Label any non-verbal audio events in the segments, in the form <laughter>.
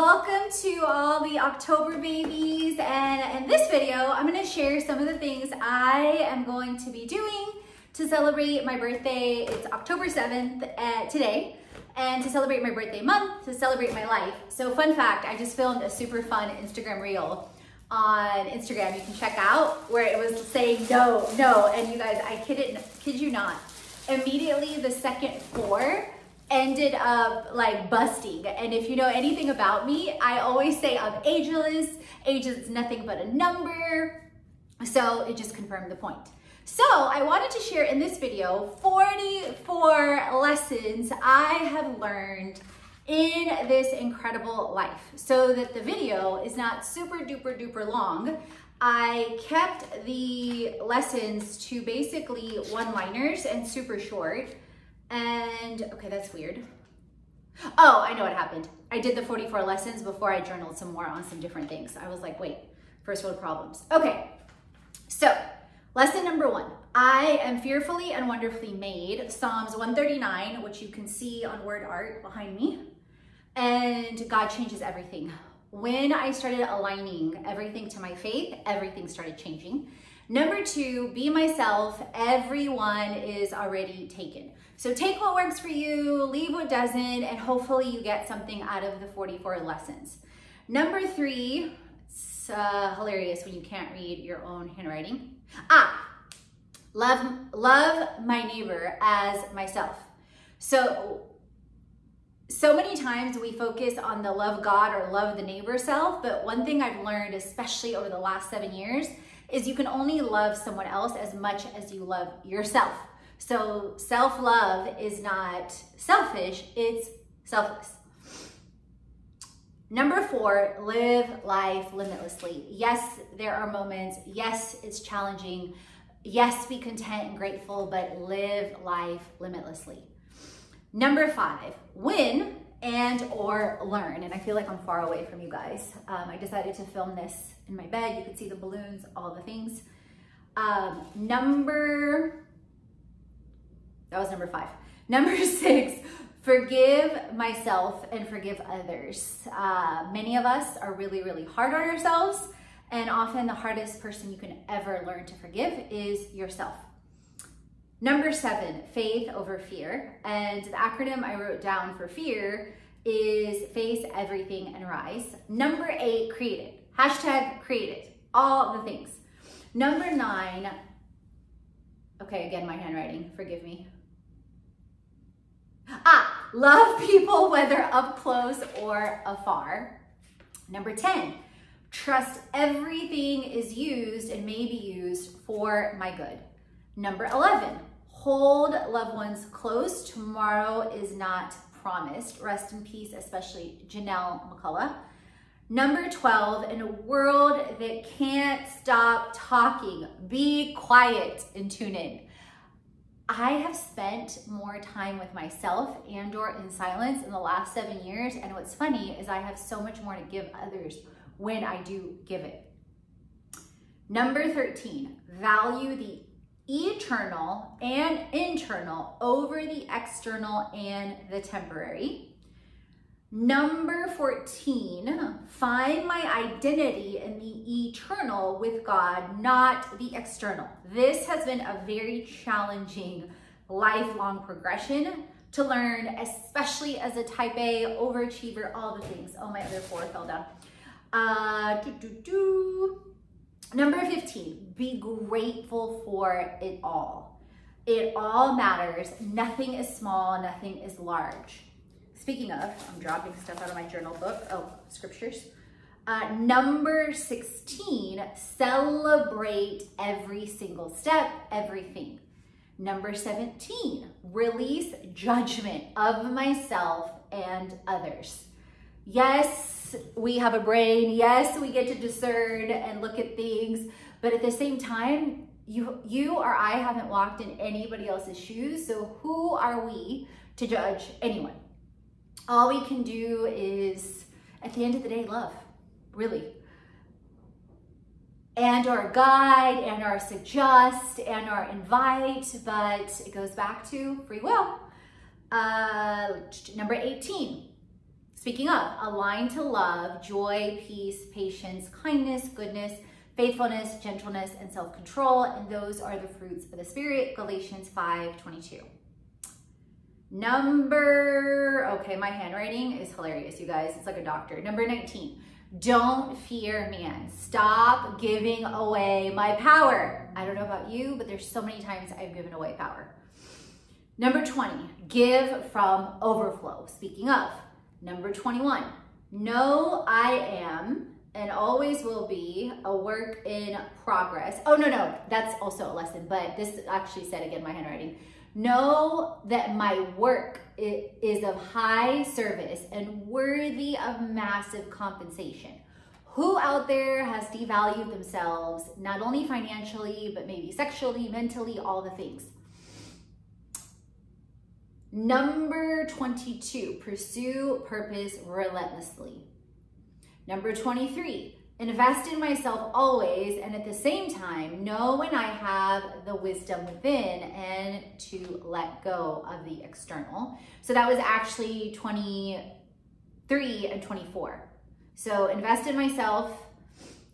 Welcome to all the October babies and in this video I'm going to share some of the things I am going to be doing to celebrate my birthday. It's October 7th uh, today and to celebrate my birthday month, to celebrate my life. So fun fact, I just filmed a super fun Instagram reel on Instagram you can check out where it was saying no, no and you guys, I kid, it, kid you not, immediately the second four ended up like busting. And if you know anything about me, I always say I'm ageless. Age is nothing but a number. So it just confirmed the point. So I wanted to share in this video 44 lessons I have learned in this incredible life so that the video is not super duper duper long. I kept the lessons to basically one-liners and super short and okay, that's weird. Oh, I know what happened. I did the 44 lessons before I journaled some more on some different things. I was like, wait, first world problems. Okay, so lesson number one. I am fearfully and wonderfully made. Psalms 139, which you can see on word art behind me. And God changes everything. When I started aligning everything to my faith, everything started changing. Number two, be myself. Everyone is already taken. So take what works for you, leave what doesn't, and hopefully you get something out of the 44 lessons. Number three, it's uh, hilarious when you can't read your own handwriting. Ah, love, love my neighbor as myself. So, so many times we focus on the love God or love the neighbor self, but one thing I've learned, especially over the last seven years, is you can only love someone else as much as you love yourself. So self-love is not selfish, it's selfless. Number four, live life limitlessly. Yes, there are moments. Yes, it's challenging. Yes, be content and grateful, but live life limitlessly. Number five, win and or learn. And I feel like I'm far away from you guys. Um, I decided to film this in my bed. You could see the balloons, all the things. Um, number that was number five. <laughs> Number six, forgive myself and forgive others. Uh, many of us are really, really hard on ourselves, and often the hardest person you can ever learn to forgive is yourself. Number seven, faith over fear. And the acronym I wrote down for fear is face everything and rise. Number eight, create it. Hashtag create it. All the things. Number nine, okay, again, my handwriting, forgive me. Ah, love people <laughs> whether up close or afar. Number 10, trust everything is used and may be used for my good. Number 11, hold loved ones close. Tomorrow is not promised. Rest in peace, especially Janelle McCullough. Number 12, in a world that can't stop talking, be quiet and tune in. I have spent more time with myself and or in silence in the last seven years. And what's funny is I have so much more to give others when I do give it. Number 13, value the eternal and internal over the external and the temporary. Number 14, find my identity in the eternal with God, not the external. This has been a very challenging lifelong progression to learn, especially as a type A, overachiever, all the things. Oh, my other four fell down. Uh, doo -doo -doo. Number 15, be grateful for it all. It all matters. Nothing is small, nothing is large. Speaking of, I'm dropping stuff out of my journal book. Oh, scriptures. Uh, number 16, celebrate every single step, everything. Number 17, release judgment of myself and others. Yes, we have a brain. Yes, we get to discern and look at things. But at the same time, you, you or I haven't walked in anybody else's shoes. So who are we to judge anyone? All we can do is, at the end of the day, love, really and our guide and our suggest and our invite, but it goes back to free will. Uh, number 18, speaking of, align to love, joy, peace, patience, kindness, goodness, faithfulness, gentleness, and self-control, and those are the fruits of the Spirit, Galatians 5, 22. Number, okay, my handwriting is hilarious, you guys. It's like a doctor. Number 19, don't fear man. Stop giving away my power. I don't know about you, but there's so many times I've given away power. Number 20, give from overflow. Speaking of, number 21, know I am and always will be a work in progress. Oh, no, no, that's also a lesson, but this actually said again, my handwriting. Know that my work is of high service and worthy of massive compensation. Who out there has devalued themselves, not only financially, but maybe sexually, mentally, all the things? Number 22, pursue purpose relentlessly. Number 23, invest in myself always and at the same time know when I have the wisdom within and to let go of the external. So that was actually 23 and 24. So invest in myself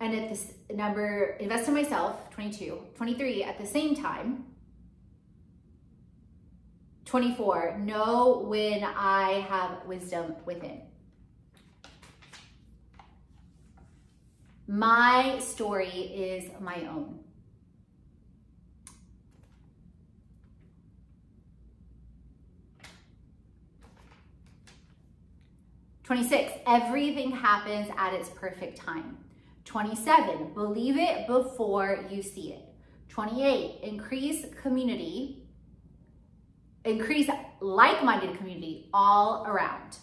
and at this number, invest in myself, 22, 23 at the same time. 24, know when I have wisdom within. My story is my own. Twenty-six, everything happens at its perfect time. 27, believe it before you see it. 28, increase community, increase like-minded community all around.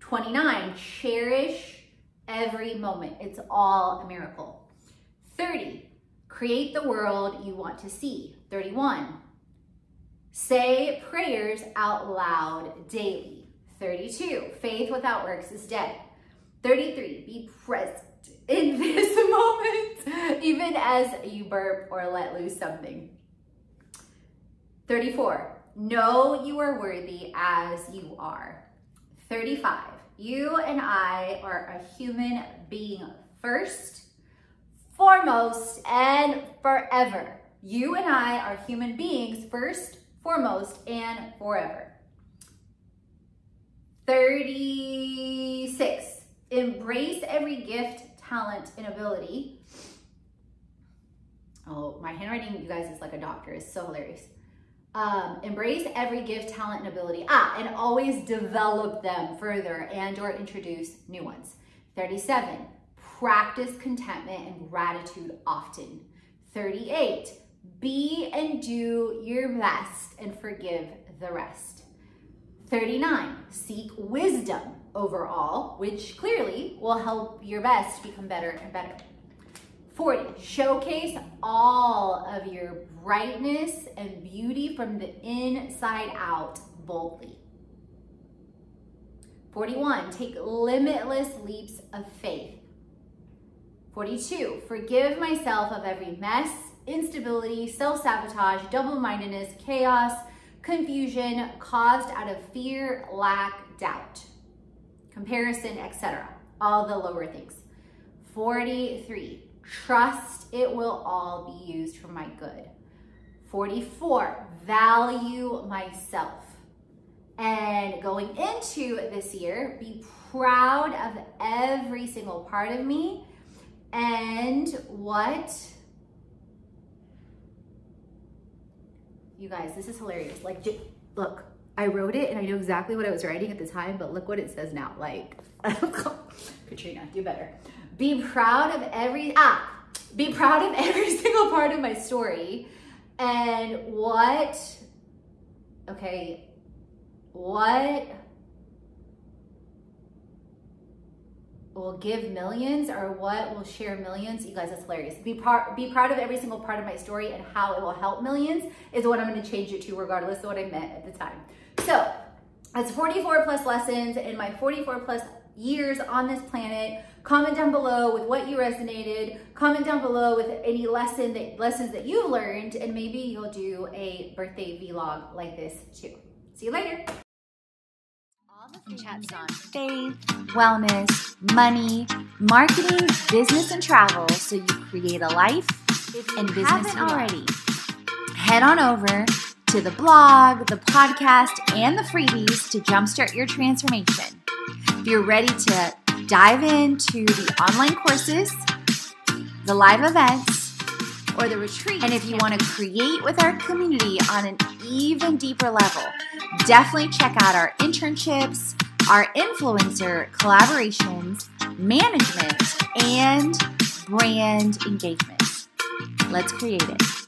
29, cherish every moment. It's all a miracle. 30, create the world you want to see. 31, say prayers out loud daily. 32, faith without works is dead. 33, be present in <laughs> this moment, even as you burp or let loose something. 34, know you are worthy as you are. 35, you and I are a human being first, foremost, and forever. You and I are human beings first, foremost, and forever. 36. Embrace every gift, talent, and ability. Oh, my handwriting, you guys, is like a doctor. It's so hilarious. Um, embrace every gift, talent, and ability. Ah, and always develop them further and or introduce new ones. 37, practice contentment and gratitude often. 38, be and do your best and forgive the rest. 39, seek wisdom overall, which clearly will help your best become better and better. 40, showcase all of your brightness and beauty from the inside out boldly. 41, take limitless leaps of faith. 42, forgive myself of every mess, instability, self-sabotage, double-mindedness, chaos, confusion caused out of fear, lack, doubt, comparison, etc. All the lower things. 43, Trust it will all be used for my good. 44, value myself. And going into this year, be proud of every single part of me. And what? You guys this is hilarious. Like look i wrote it and i know exactly what i was writing at the time but look what it says now. Like <laughs> katrina do better. Be proud of every ah be proud of every <laughs> single part of my story. And what okay what will give millions or what will share millions? You guys that's hilarious. Be part be proud of every single part of my story and how it will help millions is what i'm going to change it to regardless of what i meant at the time. So that's 44 plus lessons. In my 44 plus years on this planet comment down below with what you resonated comment down below with any lesson that lessons that you've learned and maybe you'll do a birthday vlog like this too see you later All the chats on faith, wellness, money, marketing, business, and travel so you create a life and business already. Head on over to the blog, the podcast, and the freebies to jumpstart your transformation. If you're ready to dive into the online courses, the live events, or the retreat. And if you want to create with our community on an even deeper level, definitely check out our internships, our influencer collaborations, management, and brand engagement. Let's create it.